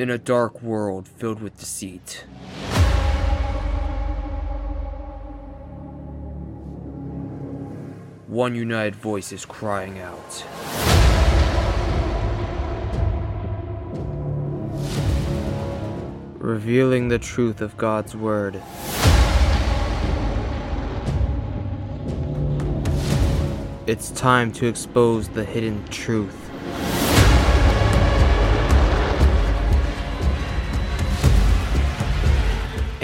In a dark world filled with deceit, one united voice is crying out. Revealing the truth of God's Word. It's time to expose the hidden truth.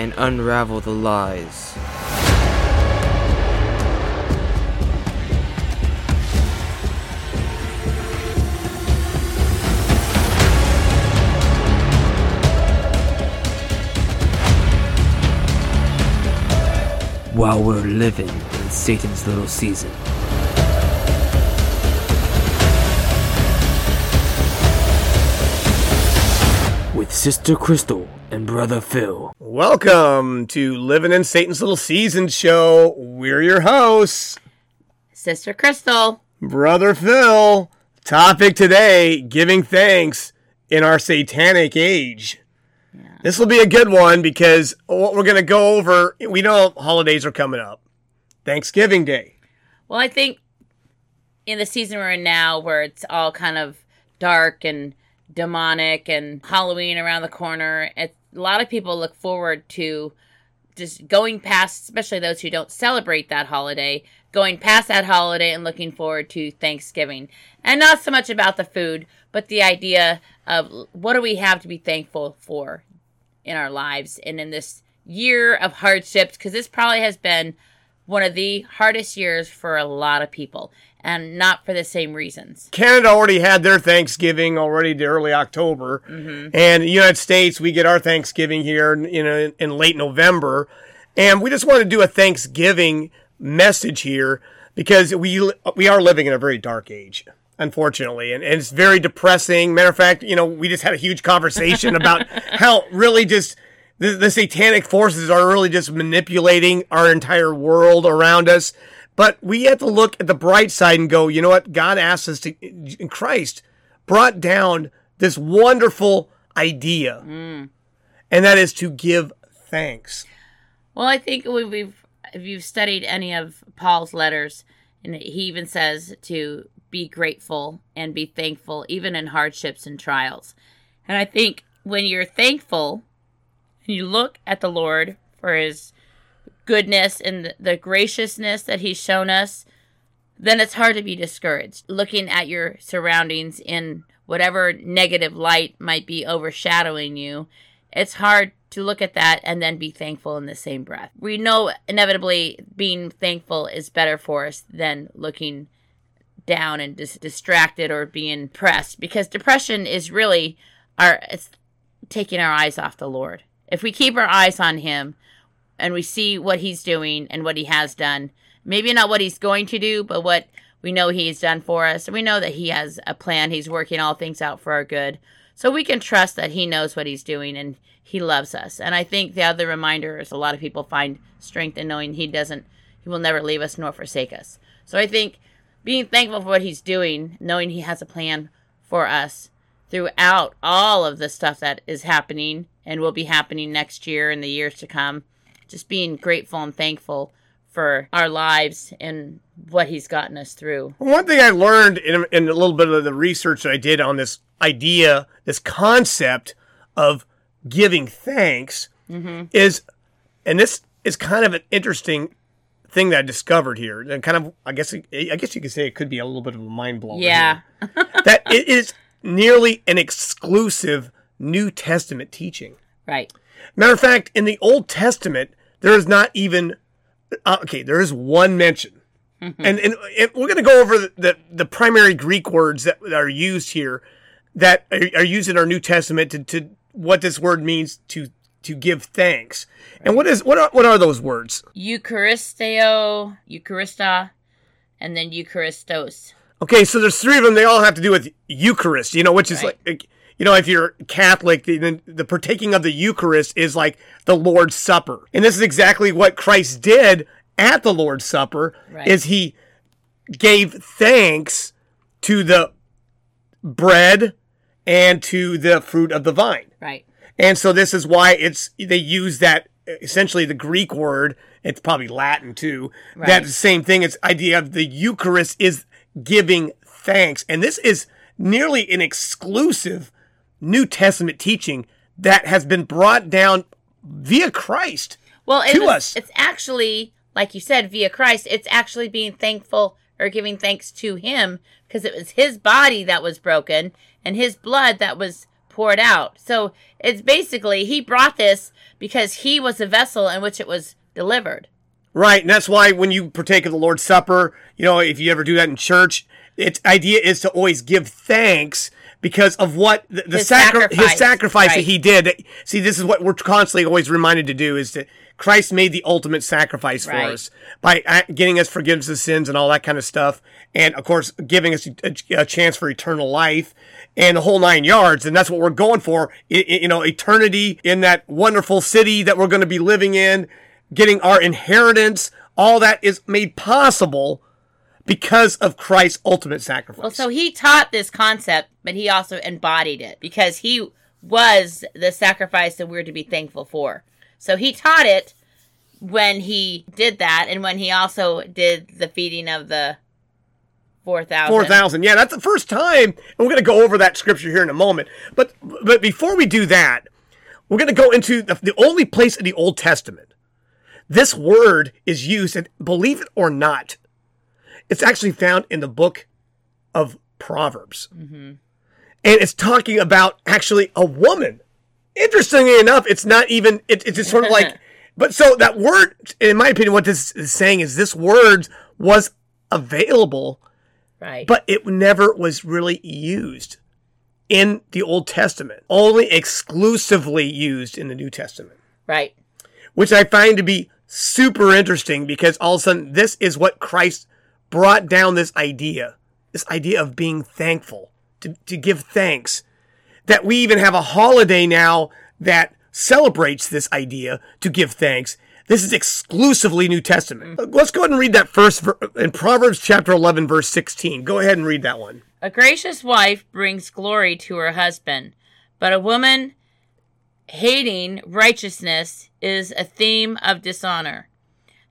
And unravel the lies. While we're living in Satan's little season. with Sister Crystal and Brother Phil. Welcome to Living in Satan's Little Season show. We're your hosts, Sister Crystal. Brother Phil. Topic today giving thanks in our satanic age. This will be a good one because what we're going to go over, we know holidays are coming up. Thanksgiving Day. Well, I think in the season we're in now, where it's all kind of dark and demonic and Halloween around the corner. It, a lot of people look forward to just going past, especially those who don't celebrate that holiday, going past that holiday and looking forward to Thanksgiving. And not so much about the food, but the idea of what do we have to be thankful for in our lives and in this year of hardships, because this probably has been one of the hardest years for a lot of people and not for the same reasons. Canada already had their Thanksgiving already to early October, mm-hmm. and the United States we get our Thanksgiving here, you know, in, in late November, and we just want to do a Thanksgiving message here because we we are living in a very dark age unfortunately. And, and, it's very depressing. Matter of fact, you know, we just had a huge conversation about how really just the, the, satanic forces are really just manipulating our entire world around us. But we have to look at the bright side and go, you know what? God asked us to, in Christ, brought down this wonderful idea, mm. and that is to give thanks. Well, I think we've, if you've studied any of Paul's letters, and he even says to be grateful and be thankful, even in hardships and trials. And I think when you're thankful, and you look at the Lord for his goodness and the graciousness that he's shown us, then it's hard to be discouraged. Looking at your surroundings in whatever negative light might be overshadowing you, it's hard to look at that and then be thankful in the same breath. We know inevitably being thankful is better for us than looking down and dis- distracted or being pressed because depression is really our it's taking our eyes off the Lord. If we keep our eyes on him, and we see what he's doing and what he has done. Maybe not what he's going to do, but what we know he has done for us. And we know that he has a plan. He's working all things out for our good. So we can trust that he knows what he's doing and he loves us. And I think the other reminder is a lot of people find strength in knowing he doesn't, he will never leave us nor forsake us. So I think being thankful for what he's doing, knowing he has a plan for us throughout all of the stuff that is happening and will be happening next year and the years to come just being grateful and thankful for our lives and what he's gotten us through. One thing I learned in, in a little bit of the research that I did on this idea, this concept of giving thanks mm-hmm. is, and this is kind of an interesting thing that I discovered here, and kind of, I guess, I guess you could say it could be a little bit of a mind blower. Yeah, that it is nearly an exclusive New Testament teaching. Right. Matter of fact, in the Old Testament, there is not even uh, okay. There is one mention, mm-hmm. and, and, and we're going to go over the, the, the primary Greek words that are used here that are, are used in our New Testament to, to what this word means to to give thanks. And what is what are what are those words? Eucharisteo, Eucharistia, and then Eucharistos. Okay, so there's three of them. They all have to do with Eucharist, you know, which is right. like you know, if you're Catholic, the, the partaking of the Eucharist is like the Lord's Supper. And this is exactly what Christ did at the Lord's Supper right. is he gave thanks to the bread and to the fruit of the vine. Right. And so this is why it's they use that essentially the Greek word. It's probably Latin too. Right. That's the same thing. It's idea of the Eucharist is giving thanks, and this is nearly an exclusive New Testament teaching that has been brought down via Christ. Well, to was, us. it's actually, like you said, via Christ, it's actually being thankful or giving thanks to Him because it was His body that was broken and His blood that was poured out. So it's basically, He brought this because He was the vessel in which it was delivered. Right, and that's why when you partake of the Lord's Supper, you know, if you ever do that in church, its idea is to always give thanks because of what the, the His sacri- his sacrifice, sacrifice that he did. See, this is what we're constantly always reminded to do is that Christ made the ultimate sacrifice for us by getting us forgiveness of sins and all that kind of stuff, and of course giving us a, a chance for eternal life and the whole nine yards. And that's what we're going for. You know, eternity in that wonderful city that we're going to be living in, getting our inheritance. All that is made possible because of Christ's ultimate sacrifice. Well, so He taught this concept, but He also embodied it because He was the sacrifice that we're to be thankful for. So He taught it when He did that and when He also did the feeding of the 4,000. Four thousand. Yeah, that's the first time. And we're going to go over that scripture here in a moment. But but before we do that, we're going to go into the, the only place in the Old Testament this word is used. And believe it or not, it's actually found in the book of Proverbs, mm-hmm. and it's talking about actually a woman. Interestingly enough, it's not even. It, it's just sort of like. But so that word, in my opinion, what this is saying is this word was available Right. but it never was really used in the Old Testament, only exclusively used in the New Testament, right. which I find to be super interesting because all of a sudden this is what Christ brought down this idea, this idea of being thankful, to, to give thanks. That we even have a holiday now that celebrates this idea to give thanks. This is exclusively New Testament. Mm. Let's go ahead and read that first ver- in Proverbs chapter 11, verse 16. Go ahead and read that one. A gracious wife brings glory to her husband, but a woman hating righteousness is a theme of dishonor.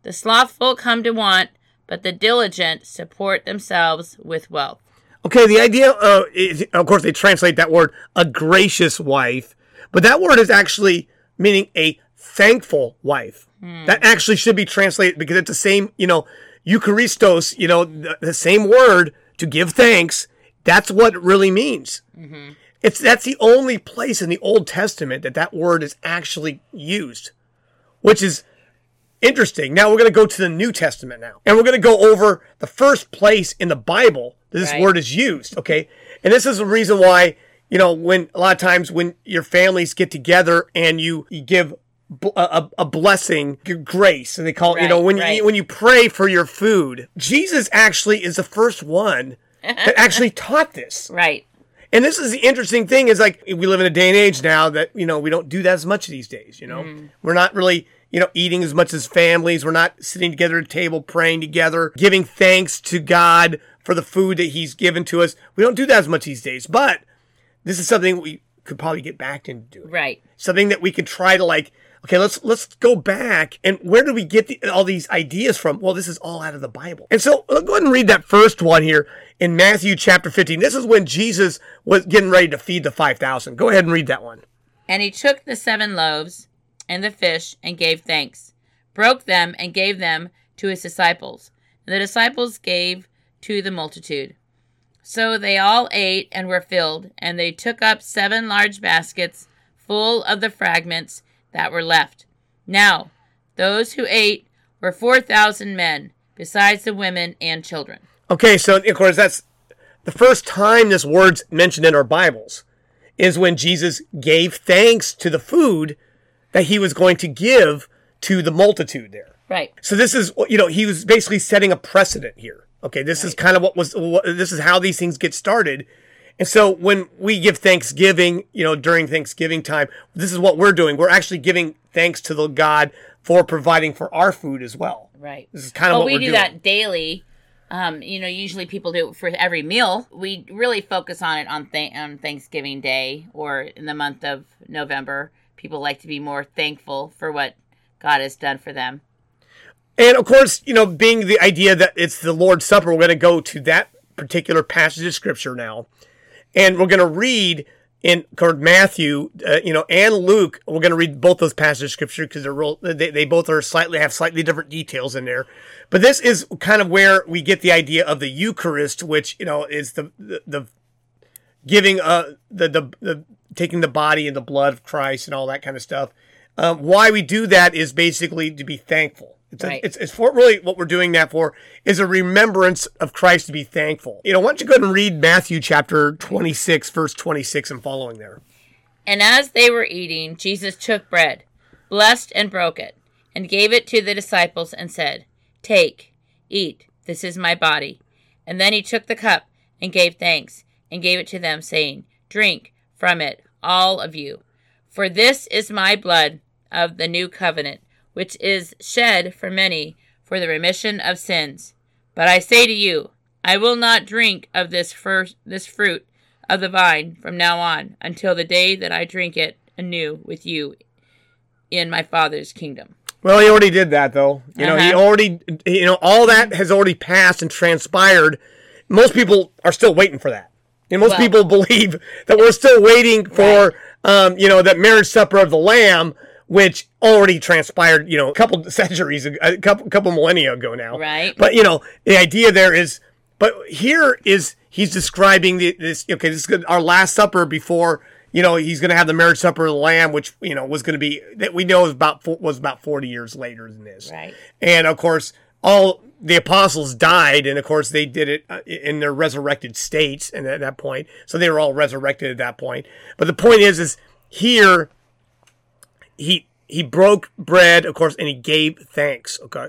The slothful come to want, but the diligent support themselves with wealth. Okay, the idea, uh, is, of course, they translate that word a gracious wife, but that word is actually meaning a thankful wife. That actually should be translated because it's the same, you know, Eucharistos, you know, the, the same word to give thanks. That's what it really means. It's that's the only place in the Old Testament that that word is actually used, which is interesting. Now we're going to go to the New Testament now, and we're going to go over the first place in the Bible that this Right. word is used. Okay, and this is the reason why you know when a lot of times when your families get together and you, you give a, a blessing, grace, and they call it, you know when right. you when you pray for your food. Jesus actually is the first one that actually taught this. Right. And this is the interesting thing is like we live in a day and age now that you know we don't do that as much these days. You know, Mm-hmm. we're not really you know eating as much as families. We're not sitting together at a table praying together, giving thanks to God for the food that He's given to us. We don't do that as much these days. But this is something we could probably get back into doing. Right. Something that we could try to like. Okay, let's let's go back and where do we get the, all these ideas from? Well, this is all out of the Bible. And so go ahead and read that first one here in Matthew chapter 15. This is when Jesus was getting ready to feed the 5,000. Go ahead and read that one. And he took the seven loaves and the fish and gave thanks, broke them and gave them to his disciples. And the disciples gave to the multitude. So they all ate and were filled, and they took up seven large baskets full of the fragments that were left. Now, those who ate were 4,000 men, besides the women and children. Okay, so of course that's the first time this word's mentioned in our Bibles is when Jesus gave thanks to the food that he was going to give to the multitude there. Right. So this is, you know, he was basically setting a precedent here. Okay, this is kind of what was, what, this is how these things get started. And so when we give Thanksgiving, you know, during Thanksgiving time, this is what we're doing. We're actually giving thanks to the God for providing for our food as well. Right. This is kind of well, what we do doing. that daily Um, you know, usually people do it for every meal. We really focus on it on, th- on Thanksgiving Day or in the month of November. People like to be more thankful for what God has done for them. And of course, you know, being the idea that it's the Lord's Supper, we're going to go to that particular passage of scripture now. And we're going to read in Matthew, uh, you know, and Luke. We're going to read both those passages of scripture because they're real, they, they both are slightly have slightly different details in there. But this is kind of where we get the idea of the Eucharist, which you know is the the, the giving uh the, the the taking the body and the blood of Christ and all that kind of stuff. Um, why we do that is basically to be thankful. It's, Right. a, it's, it's for really what we're doing that for is a remembrance of Christ to be thankful. You know, why don't you go ahead and read Matthew chapter 26, verse 26 and following there. And as they were eating, Jesus took bread, blessed and broke it, and gave it to the disciples and said, Take, eat, this is my body. And then he took the cup and gave thanks, and gave it to them, saying, Drink from it, all of you. For this is my blood of the new covenant, which is shed for many for the remission of sins. But I say to you, I will not drink of this first this fruit of the vine from now on until the day that I drink it anew with you in my Father's kingdom. Well, he already did that, though. You know, he Uh-huh. already, you know, all that has already passed and transpired. Most people are still waiting for that. And most Well- people believe that we're still waiting for, um, you know, that marriage supper of the Lamb, which already transpired, you know, a couple centuries, a couple couple millennia ago now. Right. But you know, the idea there is, but here is he's describing the, this. Okay, this is good, our last supper before. You know, he's going to have the marriage supper of the Lamb, which you know was going to be that we know is about was about forty years later than this. Right. And of course, all the apostles died, and of course they did it uh, in their resurrected states, and at that point, so they were all resurrected at that point. But the point is, is here he he broke bread, of course, and he gave thanks. Okay,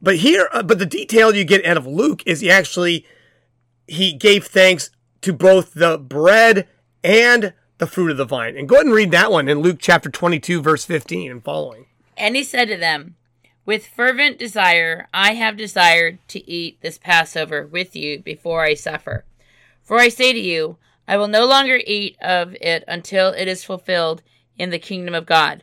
but here, uh, but the detail you get out of Luke is he actually he gave thanks to both the bread and the fruit of the vine. And go ahead and read that one in Luke chapter twenty-two, verse fifteen and following. And he said to them, With fervent desire I have desired to eat this Passover with you before I suffer. For I say to you, I will no longer eat of it until it is fulfilled in the kingdom of God.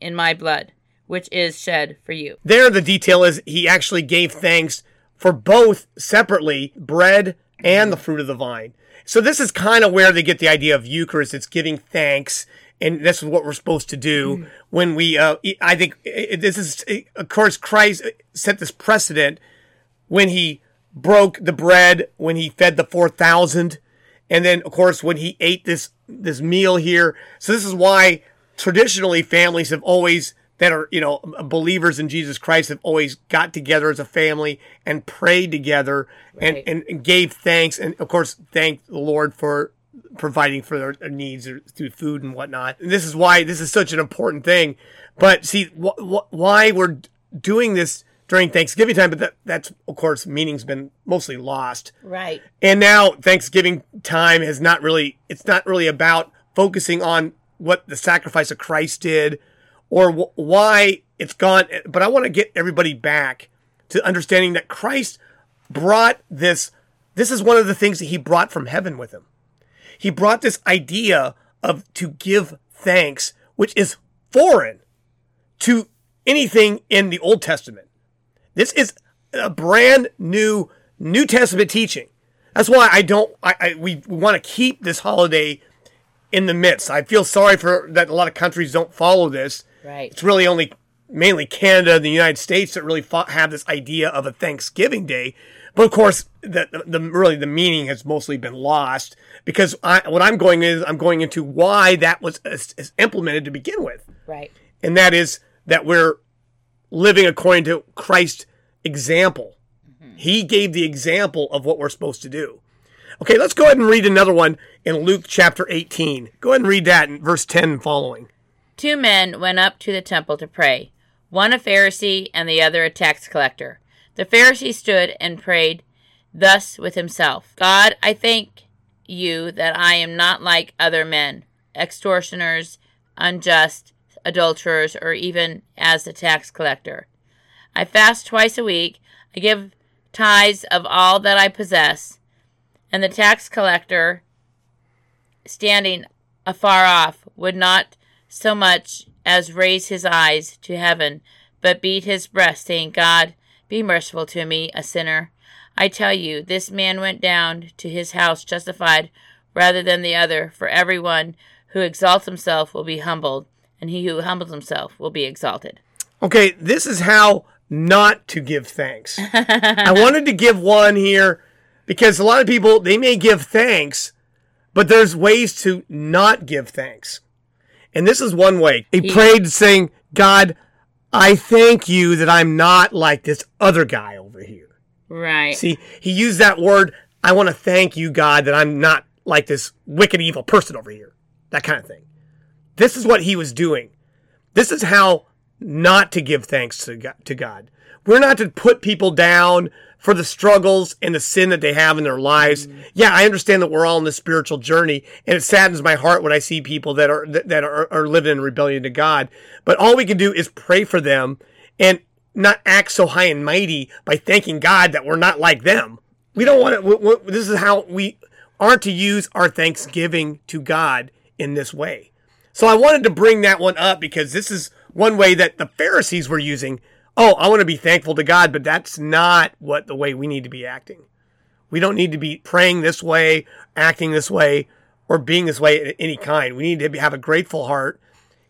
in my blood, which is shed for you. There, the detail is he actually gave thanks for both separately, bread and the fruit of the vine. So this is kind of where they get the idea of Eucharist. It's giving thanks, and this is what we're supposed to do when we. Uh, I think this is, of course, Christ set this precedent when he broke the bread, when he fed the four thousand, and then of course when he ate this this meal here. So this is why traditionally families have always that are you know believers in Jesus Christ have always got together as a family and prayed together and, Right. and, and gave thanks and of course thanked the Lord for providing for their, their needs through food and whatnot. And this is why this is such an important thing. But see wh- wh- why we're doing this during Thanksgiving time, but that, that's of course meaning's been mostly lost. Right. And now Thanksgiving time has not really, it's not really about focusing on what the sacrifice of Christ did or wh- why it's gone. But I want to get everybody back to understanding that Christ brought this. This is one of the things that he brought from heaven with him. He brought this idea of to give thanks, which is foreign to anything in the Old Testament. This is a brand new New Testament teaching. That's why I don't. I, I we want to keep this holiday in the midst. I feel sorry for that. A lot of countries don't follow this. Right. It's really only mainly Canada and the United States that really fo- have this idea of a Thanksgiving Day. But of course, the, the, really the meaning has mostly been lost because I, what I'm going is I'm going into why that was is, is implemented to begin with Right. and that is that we're living according to Christ's example. Mm-hmm. He gave the example of what we're supposed to do. Okay, let's go ahead and read another one in Luke chapter 18. Go ahead and read that in verse 10 and following. Two men went up to the temple to pray, one a Pharisee and the other a tax collector. The Pharisee stood and prayed thus with himself God, I thank you that I am not like other men, extortioners, unjust, adulterers, or even as the tax collector. I fast twice a week. I give tithes of all that I possess. And the tax collector, standing afar off, would not so much as raise his eyes to heaven, but beat his breast, saying, God, be merciful to me, a sinner. I tell you, this man went down to his house justified rather than the other, for everyone who exalts himself will be humbled, and he who humbles himself will be exalted. Okay, this is how not to give thanks. I wanted to give one here because a lot of people, they may give thanks, but there's ways to not give thanks. And this is one way. He prayed saying, God, I thank you that I'm not like this other guy over here. Right. See, he used that word, I want to thank you, God, that I'm not like this wicked, evil person over here. That kind of thing. This is what he was doing. This is how not to give thanks to God. To God. We're not to put people down for the struggles and the sin that they have in their lives. Mm. Yeah, I understand that we're all on this spiritual journey, and it saddens my heart when I see people that are that are, are living in rebellion to God. But all we can do is pray for them and not act so high and mighty by thanking God that we're not like them. We don't want to. This is how we aren't to use our thanksgiving to God in this way. So I wanted to bring that one up because this is one way that the Pharisees were using. Oh, I want to be thankful to God, but that's not what the way we need to be acting. We don't need to be praying this way, acting this way, or being this way at any kind. We need to have a grateful heart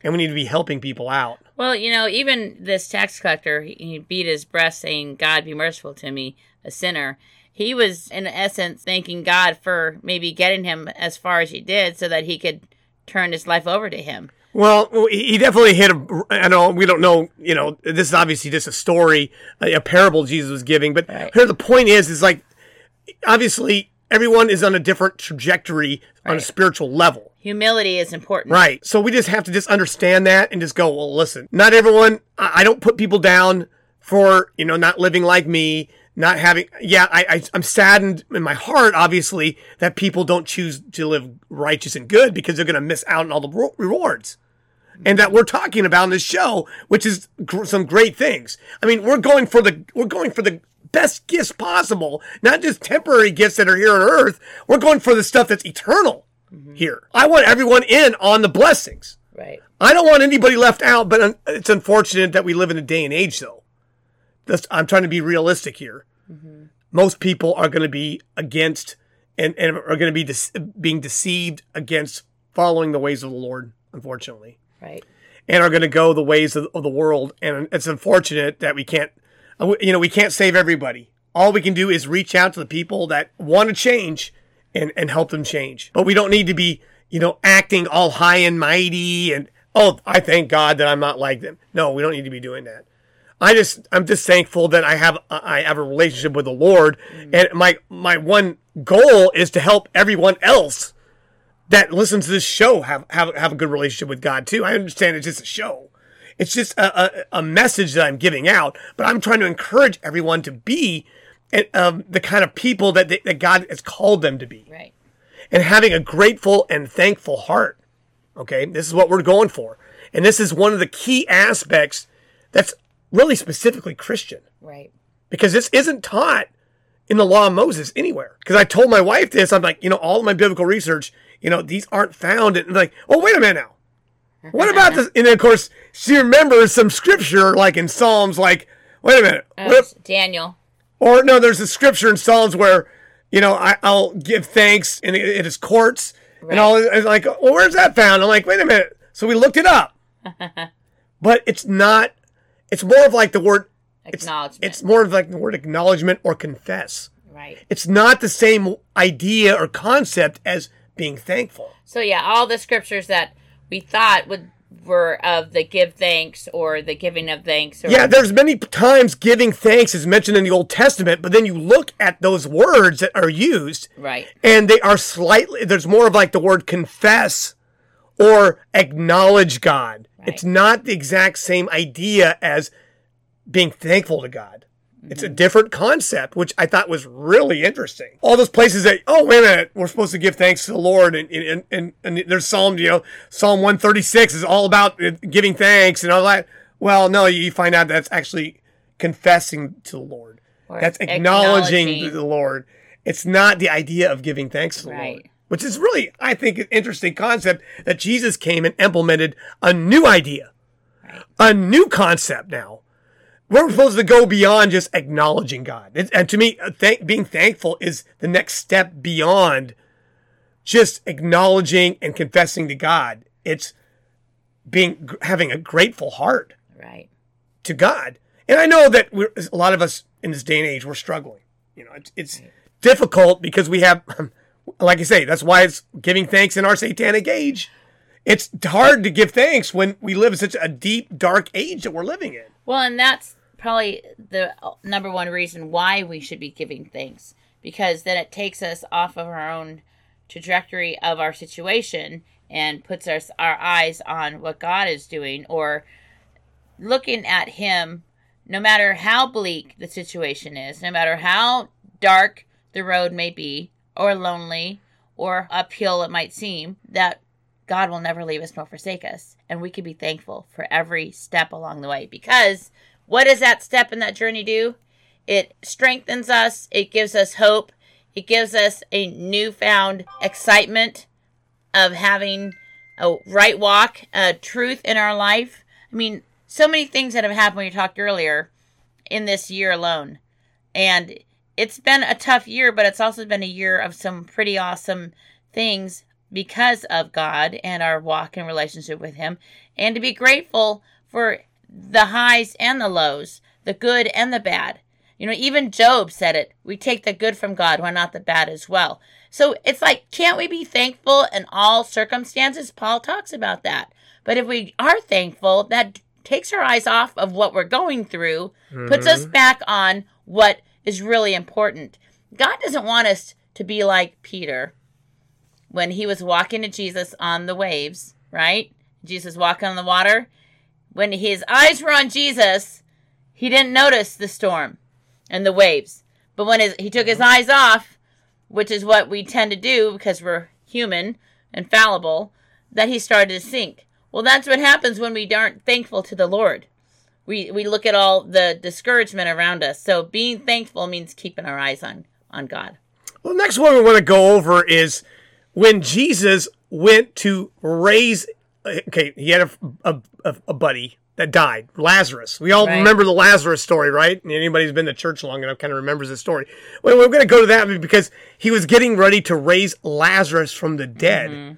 and we need to be helping people out. Well, you know, even this tax collector, he beat his breast saying, God be merciful to me, a sinner. He was, in essence, thanking God for maybe getting him as far as he did so that he could turn his life over to him. Well, he definitely hit a. I know we don't know. You know, this is obviously just a story, a, parable Jesus was giving. But right. here, the point is, is like, obviously, everyone is on a different trajectory right. on a spiritual level. Humility is important. Right. So we just have to just understand that and just go, well, listen, not everyone, I don't put people down for, you know, not living like me, not having, yeah, I, I, I'm saddened in my heart, obviously, that people don't choose to live righteous and good because they're going to miss out on all the rewards. And that we're talking about in this show, which is gr- some great things. I mean, we're going for the, we're going for the best gifts possible, not just temporary gifts that are here on earth. We're going for the stuff that's eternal mm-hmm. here. I want everyone in on the blessings. Right. I don't want anybody left out, but it's unfortunate that we live in a day and age, though. That's, I'm trying to be realistic here. Mm-hmm. Most people are going to be against and, and are going to be de- being deceived against following the ways of the Lord, unfortunately. Right. And are going to go the ways of, of the world. And it's unfortunate that we can't uh, you know, we can't save everybody. All we can do is reach out to the people that want to change and, and help them change. But we don't need to be, you know, acting all high and mighty and, oh, I thank God that I'm not like them. No, we don't need to be doing that. I just, I'm just thankful that I have, I have a relationship with the Lord. Mm-hmm. And my, my one goal is to help everyone else that listens to this show have, have, have a good relationship with God too. I understand it's just a show. It's just a, a, a message that I'm giving out, but I'm trying to encourage everyone to be um, the kind of people that, they, that God has called them to be. Right. And having a grateful and thankful heart. Okay. This is what we're going for. And this is one of the key aspects that's really specifically Christian. Right. Because this isn't taught in the law of Moses anywhere. Because I told my wife this, I'm like, you know, all of my biblical research, you know, these aren't found. And like, oh, wait a minute now. What about this? And then, of course, she remembers some scripture, like in Psalms, like, wait a minute. Oh, Daniel. Or, no, there's a scripture in Psalms where, you know, I, will give thanks in, in his courts. Right. And all, and like, well, where's that found? I'm like, wait a minute. So we looked it up. but it's not, it's more of like the word, acknowledgement. It's, it's more of like the word acknowledgement or confess. Right. It's not the same idea or concept as being thankful. So, yeah, all the scriptures that we thought would were of the give thanks or the giving of thanks. Or, Yeah, there's many times giving thanks is mentioned in the Old Testament, but then you look at those words that are used, right. and they are slightly. There's more of like the word confess or acknowledge God. It's not the exact same idea as being thankful to God. It's a different concept, which I thought was really interesting. All those places that, oh, wait a minute, we're supposed to give thanks to the Lord. And, and, and, and there's Psalm, you know, Psalm 136 is all about uh, giving thanks and all that. Well, no, you find out that's actually confessing to the Lord. Or that's acknowledging, acknowledging. the Lord. It's not the idea of giving thanks to the Lord. Which is really, I think, an interesting concept that Jesus came and implemented a new idea, a new concept now we're supposed to go beyond just acknowledging God. It- and to me, uh, thank, being thankful is the next step beyond just acknowledging and confessing to God. It's being having a grateful heart Right. to God. And I know that we're, a lot of us in this day and age we're struggling. You know, it's, it's difficult because we have, like I say, that's why it's giving thanks in our satanic age. It's hard to give thanks when we live in such a deep, dark age that we're living in. Well, and that's probably the number one reason why we should be giving thanks because then it takes us off of our own trajectory of our situation and puts us our eyes on what God is doing or looking at him no matter how bleak the situation is, no matter how dark the road may be or lonely or uphill it might seem, that God will never leave us nor forsake us. And we can be thankful for every step along the way because what does that step in that journey do? It strengthens us, it gives us hope, it gives us a newfound excitement of having a right walk, a truth in our life. I mean, so many things that have happened when you talked earlier in this year alone. And it's been a tough year, but it's also been a year of some pretty awesome things because of God and our walk and relationship with Him, and to be grateful for the highs and the lows, the good and the bad. You know, even Job said it. We take the good from God, why not the bad as well? So it's like, can't we be thankful in all circumstances? Paul talks about that. But if we are thankful, that takes our eyes off of what we're going through, puts us mm-hmm. back on what is really important. God doesn't want us to be like Peter when he was walking to Jesus on the waves, right? Jesus walking on the water. When his eyes were on Jesus, he didn't notice the storm and the waves. But when his, he took his eyes off, which is what we tend to do because we're human and fallible, that he started to sink. Well, that's what happens when we aren't thankful to the Lord. We, we look at all the discouragement around us. So being thankful means keeping our eyes on, on God. Well, the next one we want to go over is when Jesus went to raise. Okay, he had a, a, a buddy that died, Lazarus. We all Right. remember the Lazarus story, right? Anybody who's been to church long enough kind of remembers the story. Well, we're going to go to that because he was getting ready to raise Lazarus from the dead mm-hmm.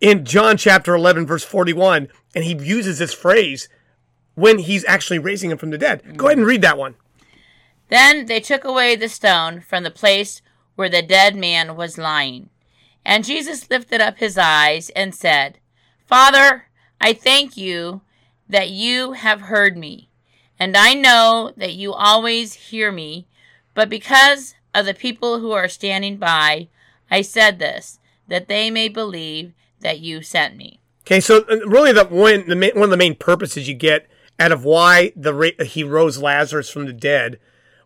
in John chapter 11, verse 41. And he uses this phrase when he's actually raising him from the dead. Go ahead and read that one. Then they took away the stone from the place where the dead man was lying. And Jesus lifted up his eyes and said, Father, I thank you that you have heard me. And I know that you always hear me, but because of the people who are standing by, I said this, that they may believe that you sent me. Okay, so uh, really, the one the one of the main purposes you get out of why the he rose Lazarus from the dead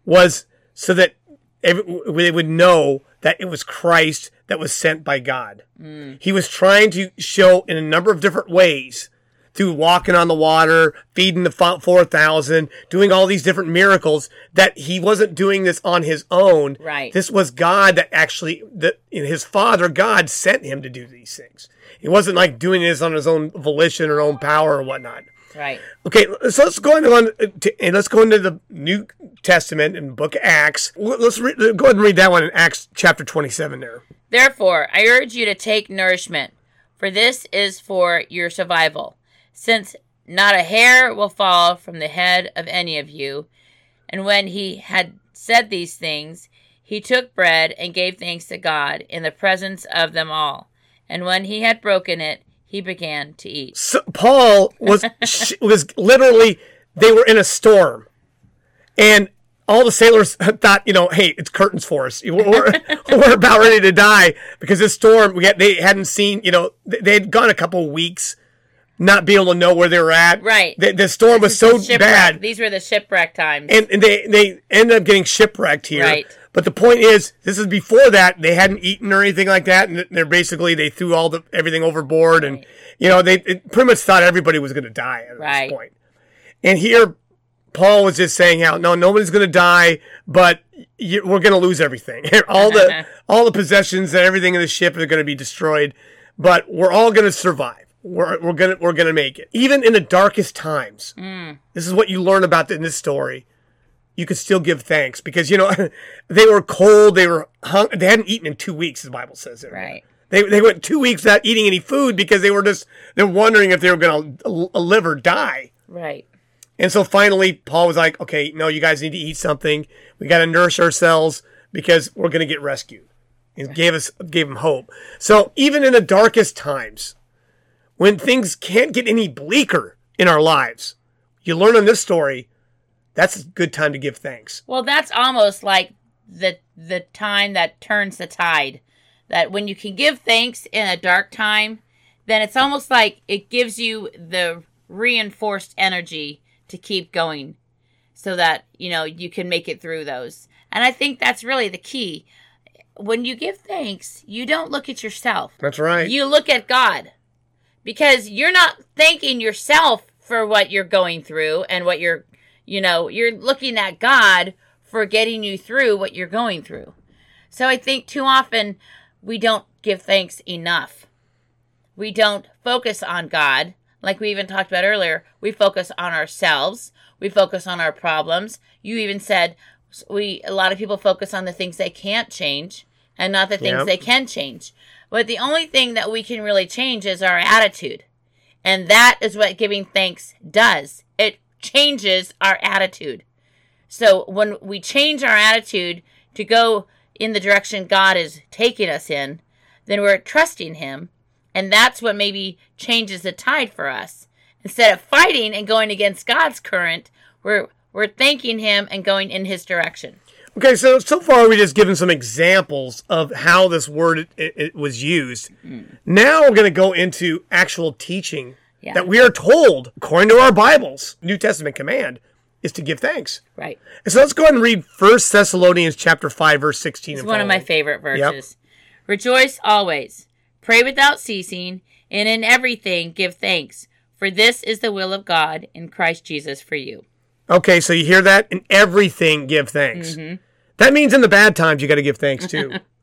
was so that every, they would know that it was Christ that was sent by God. Mm. He was trying to show in a number of different ways through walking on the water, feeding the four thousand, doing all these different miracles that he wasn't doing this on his own. Right. This was God that actually that his father God sent him to do these things. He wasn't like doing this on his own volition or own power or whatnot. Right. Okay, so let's go into on to, and let's go into the New Testament and Book Acts. Let's re- go ahead and read that one in Acts chapter twenty-seven. There. Therefore, I urge you to take nourishment, for this is for your survival, since not a hair will fall from the head of any of you. And when he had said these things, he took bread and gave thanks to God in the presence of them all. And when he had broken it, he began to eat. So Paul was was literally they were in a storm, and all the sailors thought, you know, hey, it's curtains for us. We're, we're, about ready to die because this storm. We had, they hadn't seen, you know, they had gone a couple of weeks, not be able to know where they were at. Right. The, the storm was so bad, These were the shipwreck times. and, and they they ended up getting shipwrecked here. Right. But the point is, this is before that. They hadn't eaten or anything like that, and they're basically they threw all the everything overboard, and you know they it pretty much thought everybody was going to die at Right. this point. And here, Paul was just saying how no, nobody's going to die, but you, we're going to lose everything. all the all the possessions and everything in the ship are going to be destroyed, but we're all going to survive. We're, we're gonna we're gonna make it, even in the darkest times. Mm. This is what you learn about in this story you could still give thanks because you know they were cold, they were hung, they hadn't eaten in two weeks. The Bible says it. right. They they went two weeks without eating any food because they were just they're wondering if they were going to live or die. Right. And so finally, Paul was like, "Okay, no, you guys need to eat something. We got to nourish ourselves because we're going to get rescued." He gave us gave him hope. So even in the darkest times, when things can't get any bleaker in our lives, you learn in this story that's a good time to give thanks. Well, that's almost like the the time that turns the tide. That when you can give thanks in a dark time, then it's almost like it gives you the reinforced energy to keep going so that, you know, you can make it through those. And I think that's really the key. When you give thanks, you don't look at yourself. That's right. You look at God because you're not thanking yourself for what you're going through and what you're, you know, you're looking at God for getting you through what you're going through. So I think too often we don't give thanks enough. We don't focus on God. Like we even talked about earlier, we focus on ourselves. We focus on our problems. You even said we a lot of people focus on the things they can't change and not the things Yep. they can change. But the only thing that we can really change is our attitude. And that is what giving thanks does. It changes our attitude. So when we change our attitude to go in the direction God is taking us in, then we're trusting Him. And that's what maybe changes the tide for us. Instead of fighting and going against God's current, we're we're thanking Him and going in His direction. Okay, so so far we just given some examples of how this word it, it was used. Mm. Now we're going to go into actual teaching Yeah. that we are told, according to our Bibles, New Testament command is to give thanks. Right. And so let's go ahead and read 1 Thessalonians chapter 5 verse 16 It's one of my favorite verses. Rejoice always, pray without ceasing, and in everything give thanks, for this is the will of God in Christ Jesus for you. Okay, so you hear that? In everything give thanks. Mm-hmm. That means in the bad times you got to give thanks too.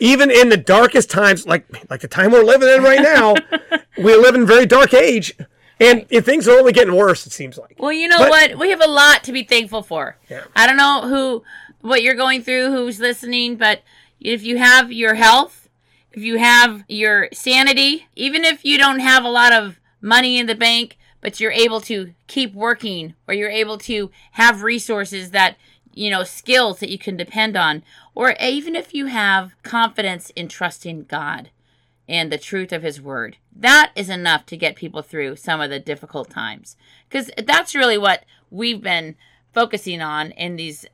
Even in the darkest times, like like the time we're living in right now, we live in a very dark age, and if things are only getting worse. It seems like. Well, you know But- what? We have a lot to be thankful for. Yeah. I don't know who, what you're going through, who's listening, but if you have your health, if you have your sanity, even if you don't have a lot of money in the bank, but you're able to keep working or you're able to have resources that, you know, skills that you can depend on, or even if you have confidence in trusting God and the truth of his word. That is enough to get people through some of the difficult times. Because that's really what we've been focusing on in these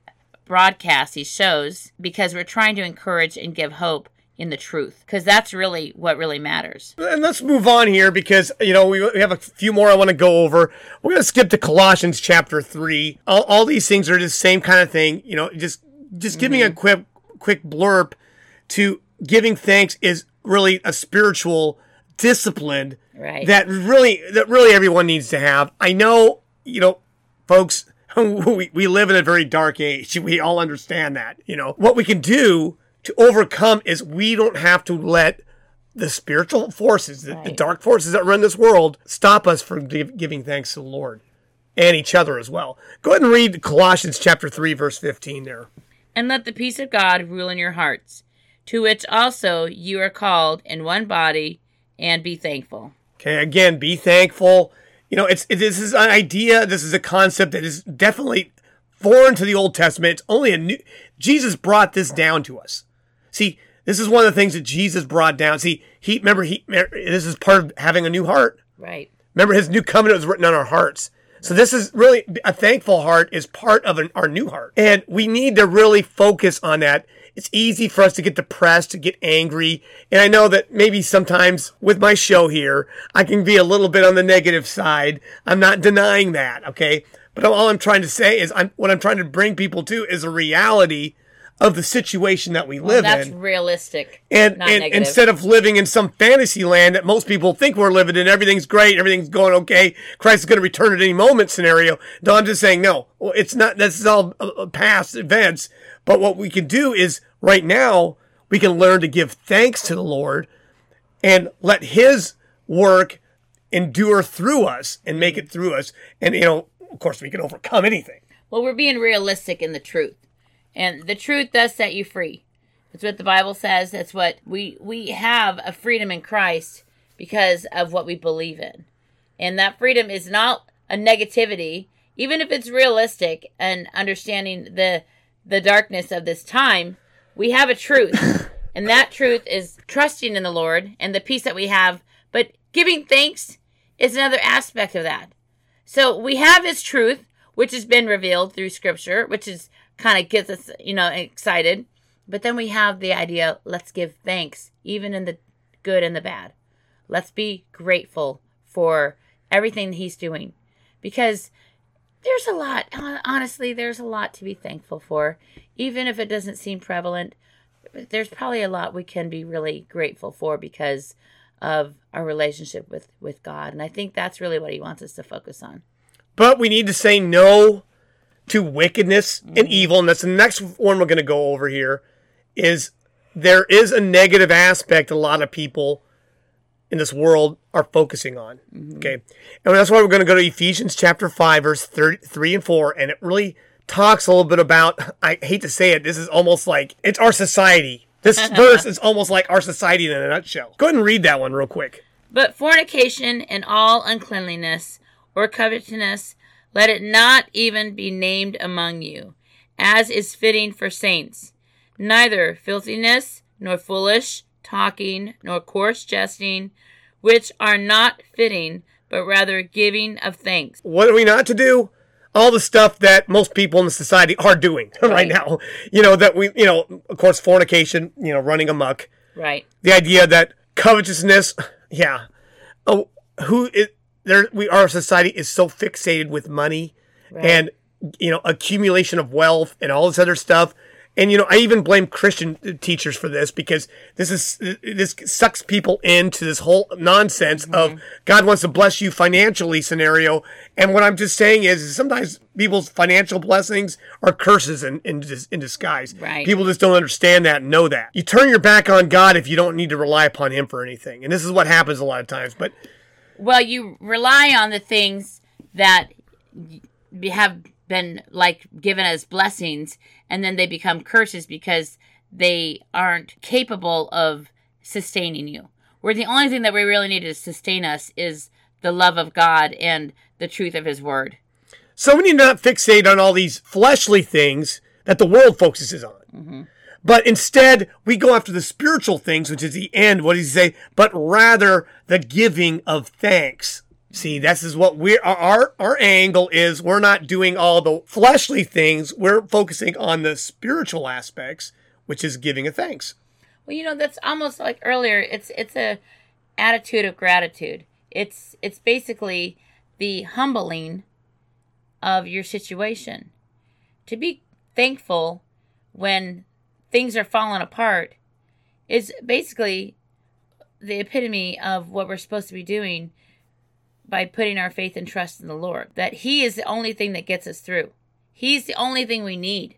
broadcasts, these shows, because we're trying to encourage and give hope in the truth. Because that's really what really matters. And let's move on here because you know we, we have a few more I want to go over. We're going to skip to Colossians chapter three. All, all these things are the same kind of thing. You know, just just giving a mm-hmm. quick quick blurb to giving thanks is really a spiritual discipline Right. that really that really everyone needs to have. I know, you know, folks, we, we live in a very dark age. We all understand that. You know, what we can do to overcome is we don't have to let the spiritual forces, the, the dark forces that run this world, stop us from give, giving thanks to the Lord and each other as well. Go ahead and read Colossians chapter 3, verse 15 there. And let the peace of God rule in your hearts, to which also you are called in one body, and be thankful. Okay, again, be thankful. You know, it's it, this is an idea. This is a concept that is definitely foreign to the Old Testament. It's only a new. Jesus brought this down to us. See, This is one of the things that Jesus brought down. See, he remember he this is part of having a new heart. Right. Remember, his new covenant was written on our hearts. So this is really a thankful heart is part of an, our new heart, and we need to really focus on that. It's easy for us to get depressed, to get angry, and I know that maybe sometimes with my show here, I can be a little bit on the negative side. I'm not denying that, okay? But all I'm trying to say is, I'm what I'm trying to bring people to is a reality of the situation that we live That's in. That's realistic. And, not and negative. instead of living in some fantasy land that most people think we're living in, everything's great, everything's going okay, Christ is going to return at any moment scenario. No, I'm just saying, no, it's not, this is all uh, uh, past events. But what we can do is right now, we can learn to give thanks to the Lord and let His work endure through us and make it through us. And, you know, of course, we can overcome anything. Well, we're being realistic in the truth. And the truth does set you free. That's what the Bible says. That's what we we have a freedom in Christ because of what we believe in. And that freedom is not a negativity, even if it's realistic and understanding the the darkness of this time, we have a truth. and that truth is trusting in the Lord and the peace that we have, but giving thanks is another aspect of that. So we have his truth, which has been revealed through scripture, which is kind of gets us, you know, excited. But then we have the idea, let's give thanks, even in the good and the bad. Let's be grateful for everything he's doing. Because there's a lot, honestly, there's a lot to be thankful for. Even if it doesn't seem prevalent, there's probably a lot we can be really grateful for because of our relationship with, with God. And I think that's really what he wants us to focus on. But we need to say no to wickedness and mm-hmm. evil, and that's the next one we're going to go over here. Is there is a negative aspect a lot of people in this world are focusing on. Mm-hmm. Okay, and that's why we're going to go to Ephesians chapter five, verse three and four, and it really talks a little bit about. I hate to say it, this is almost like it's our society. This verse is almost like our society in a nutshell. Go ahead and read that one real quick. But fornication and all uncleanliness or covetousness, let it not even be named among you, as is fitting for saints. Neither filthiness, nor foolish talking, nor coarse jesting, which are not fitting, but rather giving of thanks. What are we not to do? All the stuff that most people in the society are doing right, Right. now. You know, that we, you know, of course, fornication, you know, running amok. Right. The idea that covetousness, yeah. Oh, who is there? We, our society is so fixated with money and, you know, accumulation of wealth and all this other stuff. And, you know, I even blame Christian teachers for this because this is, this sucks people into this whole nonsense mm-hmm. of God wants to bless you financially scenario. And what I'm just saying is, is sometimes people's financial blessings are curses in, in, in disguise. Right. People just don't understand that and know that. You turn your back on God if you don't need to rely upon Him for anything. And this is what happens a lot of times. But Well, you rely on the things that have been like given as blessings, and then they become curses because they aren't capable of sustaining you. Where the only thing that we really need to sustain us is the love of God and the truth of His Word. so we need to not fixate on all these fleshly things that the world focuses on. Mm-hmm. But instead, we go after the spiritual things, which is the end. What does he say? But rather the giving of thanks. See, this is what our, our, our angle is. We're not doing all the fleshly things. We're focusing on the spiritual aspects, which is giving of thanks. Well, you know, that's almost like earlier. It's it's a attitude of gratitude. It's it's basically the humbling of your situation. To be thankful when things are falling apart is basically the epitome of what we're supposed to be doing by putting our faith and trust in the Lord. That He is the only thing that gets us through. He's the only thing we need.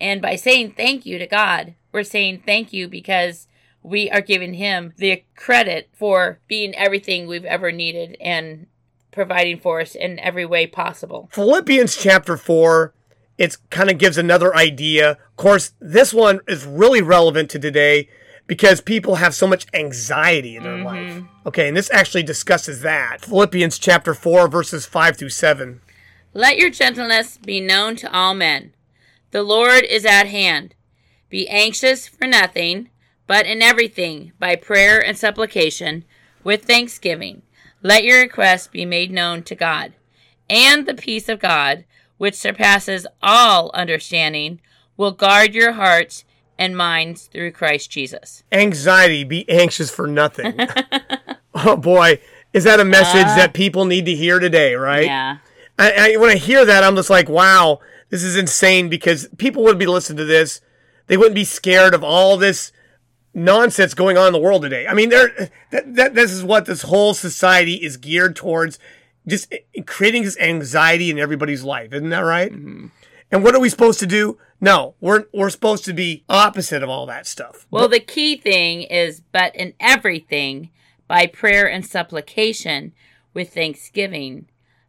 And by saying thank you to God, we're saying thank you because we are giving Him the credit for being everything we've ever needed and providing for us in every way possible. Philippians chapter 4, it kind of gives another idea. Of course, this one is really relevant to today because people have so much anxiety in their mm-hmm. life. Okay, and this actually discusses that. Philippians chapter 4, verses 5 through 7. Let your gentleness be known to all men. The Lord is at hand. Be anxious for nothing, But in everything, by prayer and supplication, with thanksgiving, let your requests be made known to God. And the peace of God, which surpasses all understanding, will guard your hearts and minds through Christ Jesus. Anxiety, be anxious for nothing. oh boy, is that a message uh, that people need to hear today, right? Yeah. I, I, when I hear that, I'm just like, wow, this is insane because people would be listening to this. They wouldn't be scared of all this nonsense going on in the world today. I mean, there, that, that, this is what this whole society is geared towards, just eh, eh, creating this anxiety in everybody's life. Isn't that right? Mm-hmm. And what are we supposed to do? No, we're, we're supposed to be opposite of all that stuff. Well, the key thing is, but in everything, by prayer and supplication, with thanksgiving,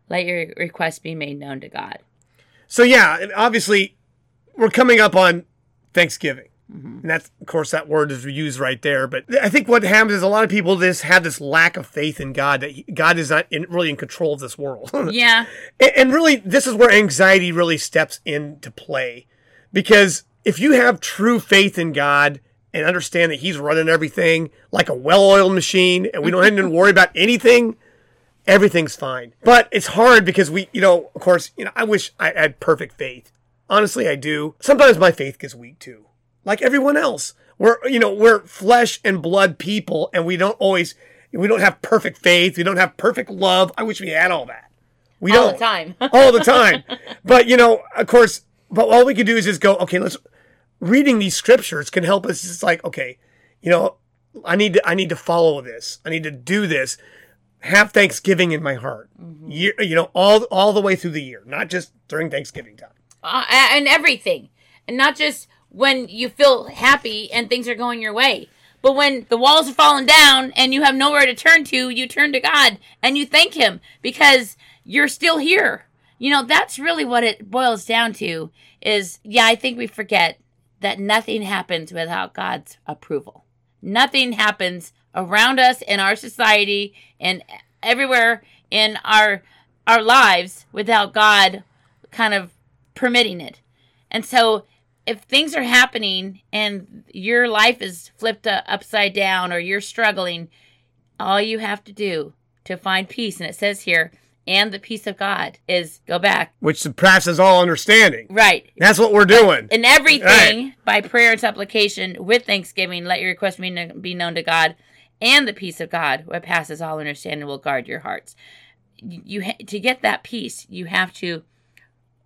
let your request be made known to God. So yeah, obviously, we're coming up on Thanksgiving, Mm-hmm. and that's of course that word is used right there. But I think what happens is a lot of people just have this lack of faith in God that he- God is not in, really in control of this world. Yeah. And- and really, this is where anxiety really steps into play, because if you have true faith in God and understand that He's running everything like a well-oiled machine, and we don't have to worry about anything everything's fine. But it's hard because we, you know, of course, you know, I wish I had perfect faith. Honestly, I do. Sometimes my faith gets weak too, like everyone else. We're, you know, we're flesh and blood people, and we don't always, we don't have perfect faith. We don't have perfect love. I wish we had all that. We All don't the time. all the time. But you know, of course, but all we can do is just go, okay, let's reading these scriptures can help us. It's like, okay, you know, I need to, I need to follow this. I need to do this. Have Thanksgiving in my heart, year, you know, all all the way through the year, not just during Thanksgiving time. uh, and everything, and not just when you feel happy and things are going your way, but when the walls are falling down and you have nowhere to turn to, you turn to God and you thank Him because you're still here. You know, that's really what it boils down to. Is yeah, I think we forget that nothing happens without God's approval. Nothing happens around us in our society and everywhere in our our lives without God kind of permitting it. And so if things are happening and your life is flipped uh, upside down or you're struggling, all you have to do to find peace, and it says here, and the peace of God, is go back. Which surpasses all understanding. Right. That's what we're doing. In everything, by prayer and supplication, with thanksgiving, let your request be known to God, and the peace of God, what passes all understanding, will guard your hearts. You, you ha- to get that peace, you have to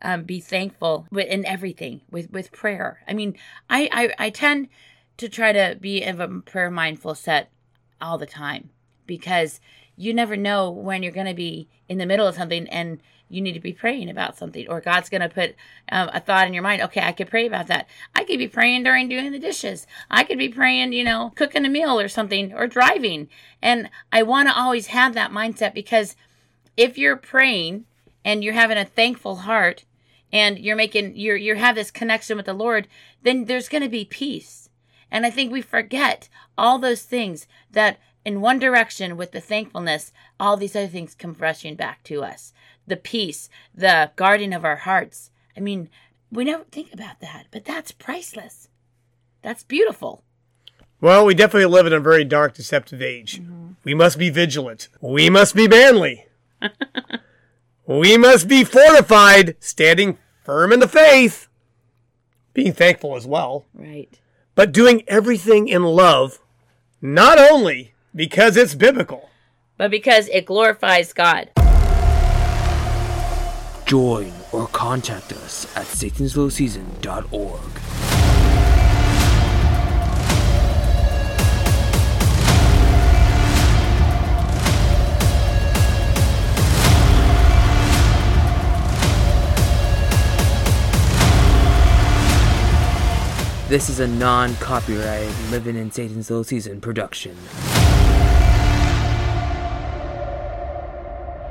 um, be thankful with, in everything with with prayer. I mean, I, I I tend to try to be of a prayer mindful set all the time because you never know when you're going to be in the middle of something and you need to be praying about something or god's going to put um, a thought in your mind okay i could pray about that. I could be praying during doing the dishes. I could be praying you know cooking a meal or something or driving. And i want to always have that mindset because if you're praying and you're having a thankful heart and you're making you're you have this connection with the lord then there's going to be peace and i think we forget all those things that in one direction with the thankfulness all these other things come rushing back to us the peace the guarding of our hearts i mean we never think about that but that's priceless that's beautiful Well, we definitely live in a very dark, deceptive age. Mm-hmm. We must be vigilant. We must be manly. we must be fortified, standing firm in the faith, being thankful as well, right but doing everything in love, not only because it's biblical. but because it glorifies god Join or contact us at satanslowseason.org. This is a non copyright Living in Satan's Little Season production.